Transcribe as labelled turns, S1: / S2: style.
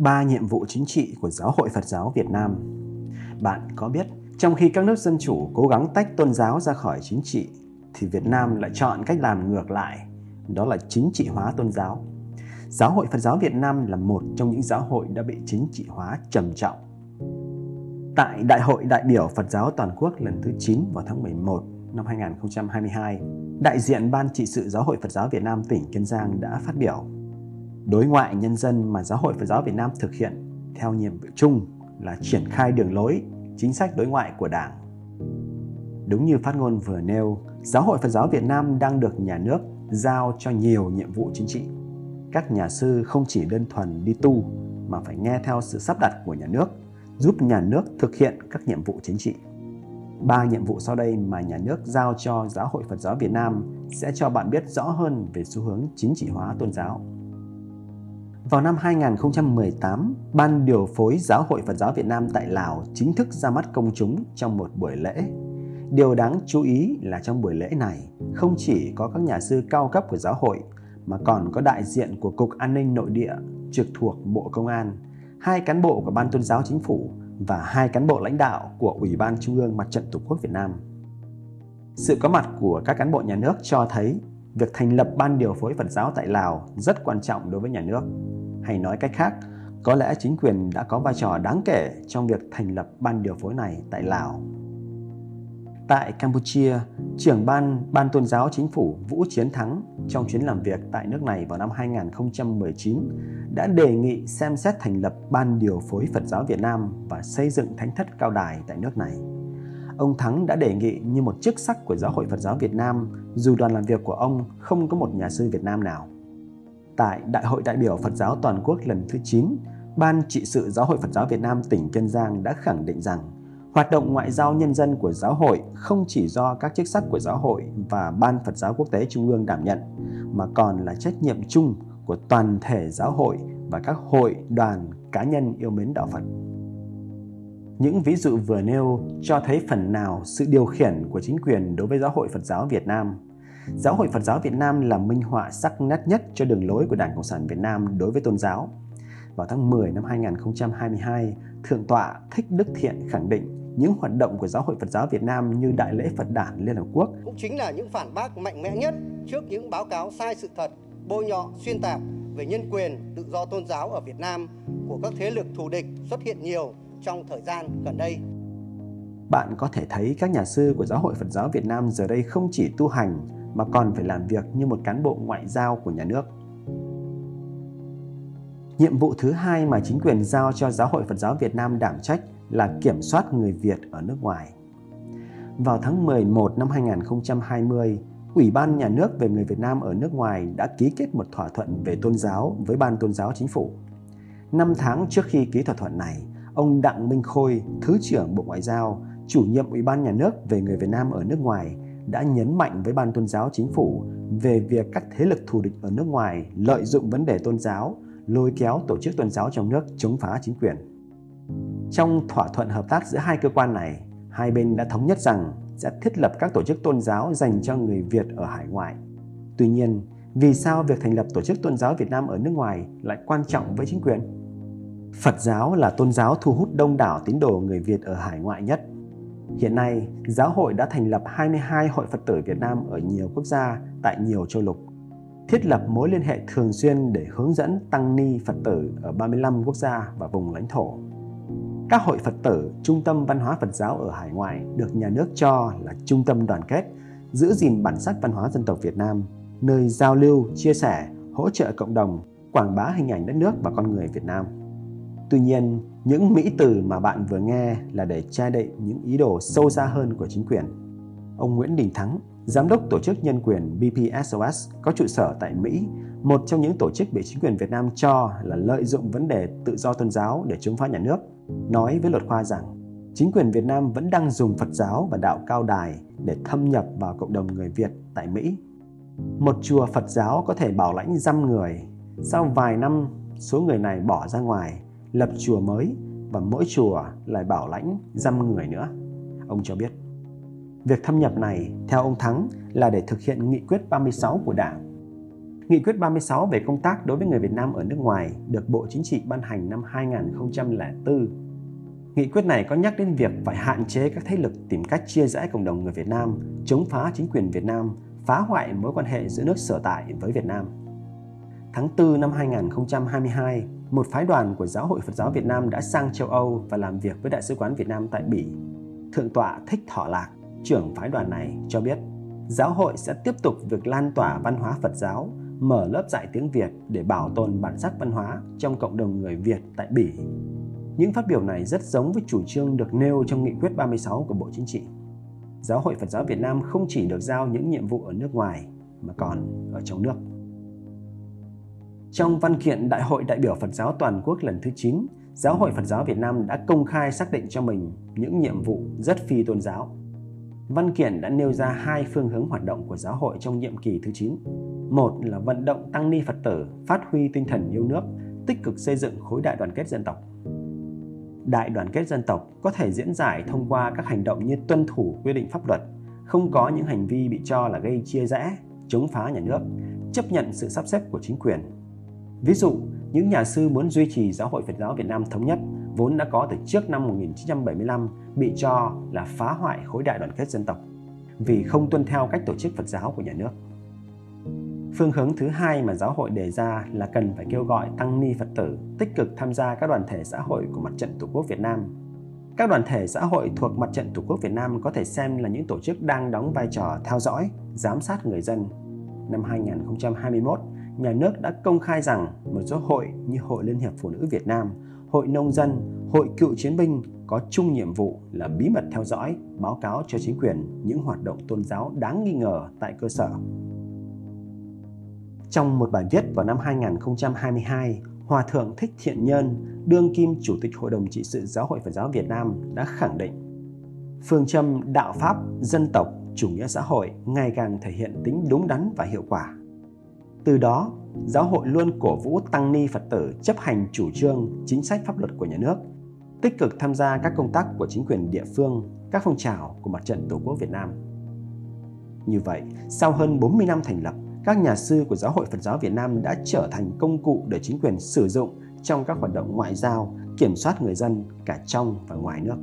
S1: ba nhiệm vụ chính trị của Giáo hội Phật giáo Việt Nam. Bạn có biết, trong khi các nước dân chủ cố gắng tách tôn giáo ra khỏi chính trị, thì Việt Nam lại chọn cách làm ngược lại, đó là chính trị hóa tôn giáo. Giáo hội Phật giáo Việt Nam là một trong những giáo hội đã bị chính trị hóa trầm trọng. Tại Đại hội đại biểu Phật giáo toàn quốc lần thứ 9 vào tháng 11 năm 2022, đại diện Ban trị sự Giáo hội Phật giáo Việt Nam tỉnh Kiên Giang đã phát biểu đối ngoại nhân dân mà Giáo hội Phật giáo Việt Nam thực hiện theo nhiệm vụ chung là triển khai đường lối, chính sách đối ngoại của Đảng. Đúng như phát ngôn vừa nêu, Giáo hội Phật giáo Việt Nam đang được nhà nước giao cho nhiều nhiệm vụ chính trị. Các nhà sư không chỉ đơn thuần đi tu mà phải nghe theo sự sắp đặt của nhà nước, giúp nhà nước thực hiện các nhiệm vụ chính trị. Ba nhiệm vụ sau đây mà nhà nước giao cho Giáo hội Phật giáo Việt Nam sẽ cho bạn biết rõ hơn về xu hướng chính trị hóa tôn giáo. Vào năm 2018, Ban điều phối Giáo hội Phật giáo Việt Nam tại Lào chính thức ra mắt công chúng trong một buổi lễ. Điều đáng chú ý là trong buổi lễ này, không chỉ có các nhà sư cao cấp của giáo hội mà còn có đại diện của Cục An ninh Nội địa trực thuộc Bộ Công an, hai cán bộ của Ban tôn giáo chính phủ và hai cán bộ lãnh đạo của Ủy ban Trung ương Mặt trận Tổ quốc Việt Nam. Sự có mặt của các cán bộ nhà nước cho thấy việc thành lập Ban điều phối Phật giáo tại Lào rất quan trọng đối với nhà nước. Hay nói cách khác, có lẽ chính quyền đã có vai trò đáng kể trong việc thành lập ban điều phối này tại Lào. Tại Campuchia, trưởng ban Ban tôn giáo chính phủ Vũ Chiến Thắng trong chuyến làm việc tại nước này vào năm 2019 đã đề nghị xem xét thành lập Ban điều phối Phật giáo Việt Nam và xây dựng thánh thất cao đài tại nước này. Ông Thắng đã đề nghị như một chức sắc của Giáo hội Phật giáo Việt Nam dù đoàn làm việc của ông không có một nhà sư Việt Nam nào. Tại Đại hội đại biểu Phật giáo toàn quốc lần thứ 9, Ban trị sự Giáo hội Phật giáo Việt Nam tỉnh Kiên Giang đã khẳng định rằng hoạt động ngoại giao nhân dân của giáo hội không chỉ do các chức sắc của giáo hội và Ban Phật giáo Quốc tế Trung ương đảm nhận, mà còn là trách nhiệm chung của toàn thể giáo hội và các hội, đoàn, cá nhân yêu mến đạo Phật. Những ví dụ vừa nêu cho thấy phần nào sự điều khiển của chính quyền đối với Giáo hội Phật giáo Việt Nam Giáo hội Phật giáo Việt Nam là minh họa sắc nét nhất cho đường lối của Đảng Cộng sản Việt Nam đối với tôn giáo. Vào tháng 10 năm 2022, Thượng tọa Thích Đức Thiện khẳng định những hoạt động của Giáo hội Phật giáo Việt Nam như Đại lễ Phật đản Liên Hợp Quốc
S2: cũng chính là những phản bác mạnh mẽ nhất trước những báo cáo sai sự thật, bôi nhọ, xuyên tạc về nhân quyền, tự do tôn giáo ở Việt Nam của các thế lực thù địch xuất hiện nhiều trong thời gian gần đây.
S1: Bạn có thể thấy các nhà sư của Giáo hội Phật giáo Việt Nam giờ đây không chỉ tu hành mà còn phải làm việc như một cán bộ ngoại giao của nhà nước. Nhiệm vụ thứ hai mà chính quyền giao cho Giáo hội Phật giáo Việt Nam đảm trách là kiểm soát người Việt ở nước ngoài. Vào tháng 11 năm 2020, Ủy ban Nhà nước về người Việt Nam ở nước ngoài đã ký kết một thỏa thuận về tôn giáo với Ban Tôn giáo Chính phủ. Năm tháng trước khi ký thỏa thuận này, ông Đặng Minh Khôi, Thứ trưởng Bộ Ngoại giao, chủ nhiệm Ủy ban Nhà nước về người Việt Nam ở nước ngoài đã nhấn mạnh với Ban tôn giáo chính phủ về việc các thế lực thù địch ở nước ngoài lợi dụng vấn đề tôn giáo, lôi kéo tổ chức tôn giáo trong nước chống phá chính quyền. Trong thỏa thuận hợp tác giữa hai cơ quan này, hai bên đã thống nhất rằng sẽ thiết lập các tổ chức tôn giáo dành cho người Việt ở hải ngoại. Tuy nhiên, vì sao việc thành lập tổ chức tôn giáo Việt Nam ở nước ngoài lại quan trọng với chính quyền? Phật giáo là tôn giáo thu hút đông đảo tín đồ người Việt ở hải ngoại nhất Hiện nay, giáo hội đã thành lập 22 hội Phật tử Việt Nam ở nhiều quốc gia tại nhiều châu lục, thiết lập mối liên hệ thường xuyên để hướng dẫn tăng ni Phật tử ở 35 quốc gia và vùng lãnh thổ. Các hội Phật tử, trung tâm văn hóa Phật giáo ở hải ngoại được nhà nước cho là trung tâm đoàn kết, giữ gìn bản sắc văn hóa dân tộc Việt Nam, nơi giao lưu, chia sẻ, hỗ trợ cộng đồng, quảng bá hình ảnh đất nước và con người Việt Nam. Tuy nhiên, những mỹ từ mà bạn vừa nghe là để che đậy những ý đồ sâu xa hơn của chính quyền. Ông Nguyễn Đình Thắng, giám đốc tổ chức nhân quyền BPSOS có trụ sở tại Mỹ, một trong những tổ chức bị chính quyền Việt Nam cho là lợi dụng vấn đề tự do tôn giáo để chống phá nhà nước, nói với luật khoa rằng chính quyền Việt Nam vẫn đang dùng Phật giáo và đạo cao đài để thâm nhập vào cộng đồng người Việt tại Mỹ. Một chùa Phật giáo có thể bảo lãnh dăm người, sau vài năm số người này bỏ ra ngoài lập chùa mới và mỗi chùa lại bảo lãnh dăm người nữa. Ông cho biết. Việc thâm nhập này, theo ông Thắng, là để thực hiện nghị quyết 36 của Đảng. Nghị quyết 36 về công tác đối với người Việt Nam ở nước ngoài được Bộ Chính trị ban hành năm 2004. Nghị quyết này có nhắc đến việc phải hạn chế các thế lực tìm cách chia rẽ cộng đồng người Việt Nam, chống phá chính quyền Việt Nam, phá hoại mối quan hệ giữa nước sở tại với Việt Nam. Tháng 4 năm 2022, một phái đoàn của Giáo hội Phật giáo Việt Nam đã sang châu Âu và làm việc với Đại sứ quán Việt Nam tại Bỉ. Thượng tọa Thích Thọ Lạc, trưởng phái đoàn này cho biết, giáo hội sẽ tiếp tục việc lan tỏa văn hóa Phật giáo, mở lớp dạy tiếng Việt để bảo tồn bản sắc văn hóa trong cộng đồng người Việt tại Bỉ. Những phát biểu này rất giống với chủ trương được nêu trong nghị quyết 36 của Bộ Chính trị. Giáo hội Phật giáo Việt Nam không chỉ được giao những nhiệm vụ ở nước ngoài mà còn ở trong nước. Trong văn kiện Đại hội đại biểu Phật giáo toàn quốc lần thứ 9, Giáo hội Phật giáo Việt Nam đã công khai xác định cho mình những nhiệm vụ rất phi tôn giáo. Văn kiện đã nêu ra hai phương hướng hoạt động của giáo hội trong nhiệm kỳ thứ 9. Một là vận động tăng ni Phật tử phát huy tinh thần yêu nước, tích cực xây dựng khối đại đoàn kết dân tộc. Đại đoàn kết dân tộc có thể diễn giải thông qua các hành động như tuân thủ quy định pháp luật, không có những hành vi bị cho là gây chia rẽ, chống phá nhà nước, chấp nhận sự sắp xếp của chính quyền, Ví dụ, những nhà sư muốn duy trì giáo hội Phật giáo Việt Nam thống nhất vốn đã có từ trước năm 1975 bị cho là phá hoại khối đại đoàn kết dân tộc vì không tuân theo cách tổ chức Phật giáo của nhà nước. Phương hướng thứ hai mà giáo hội đề ra là cần phải kêu gọi tăng ni Phật tử tích cực tham gia các đoàn thể xã hội của Mặt trận Tổ quốc Việt Nam. Các đoàn thể xã hội thuộc Mặt trận Tổ quốc Việt Nam có thể xem là những tổ chức đang đóng vai trò theo dõi, giám sát người dân. Năm 2021, nhà nước đã công khai rằng một số hội như Hội Liên hiệp Phụ nữ Việt Nam, Hội Nông dân, Hội Cựu Chiến binh có chung nhiệm vụ là bí mật theo dõi, báo cáo cho chính quyền những hoạt động tôn giáo đáng nghi ngờ tại cơ sở. Trong một bài viết vào năm 2022, Hòa Thượng Thích Thiện Nhân, đương kim Chủ tịch Hội đồng trị sự Giáo hội Phật giáo Việt Nam đã khẳng định phương châm đạo Pháp, dân tộc, chủ nghĩa xã hội ngày càng thể hiện tính đúng đắn và hiệu quả từ đó, giáo hội luôn cổ vũ tăng ni Phật tử chấp hành chủ trương, chính sách pháp luật của nhà nước, tích cực tham gia các công tác của chính quyền địa phương, các phong trào của Mặt trận Tổ quốc Việt Nam. Như vậy, sau hơn 40 năm thành lập, các nhà sư của Giáo hội Phật giáo Việt Nam đã trở thành công cụ để chính quyền sử dụng trong các hoạt động ngoại giao, kiểm soát người dân cả trong và ngoài nước.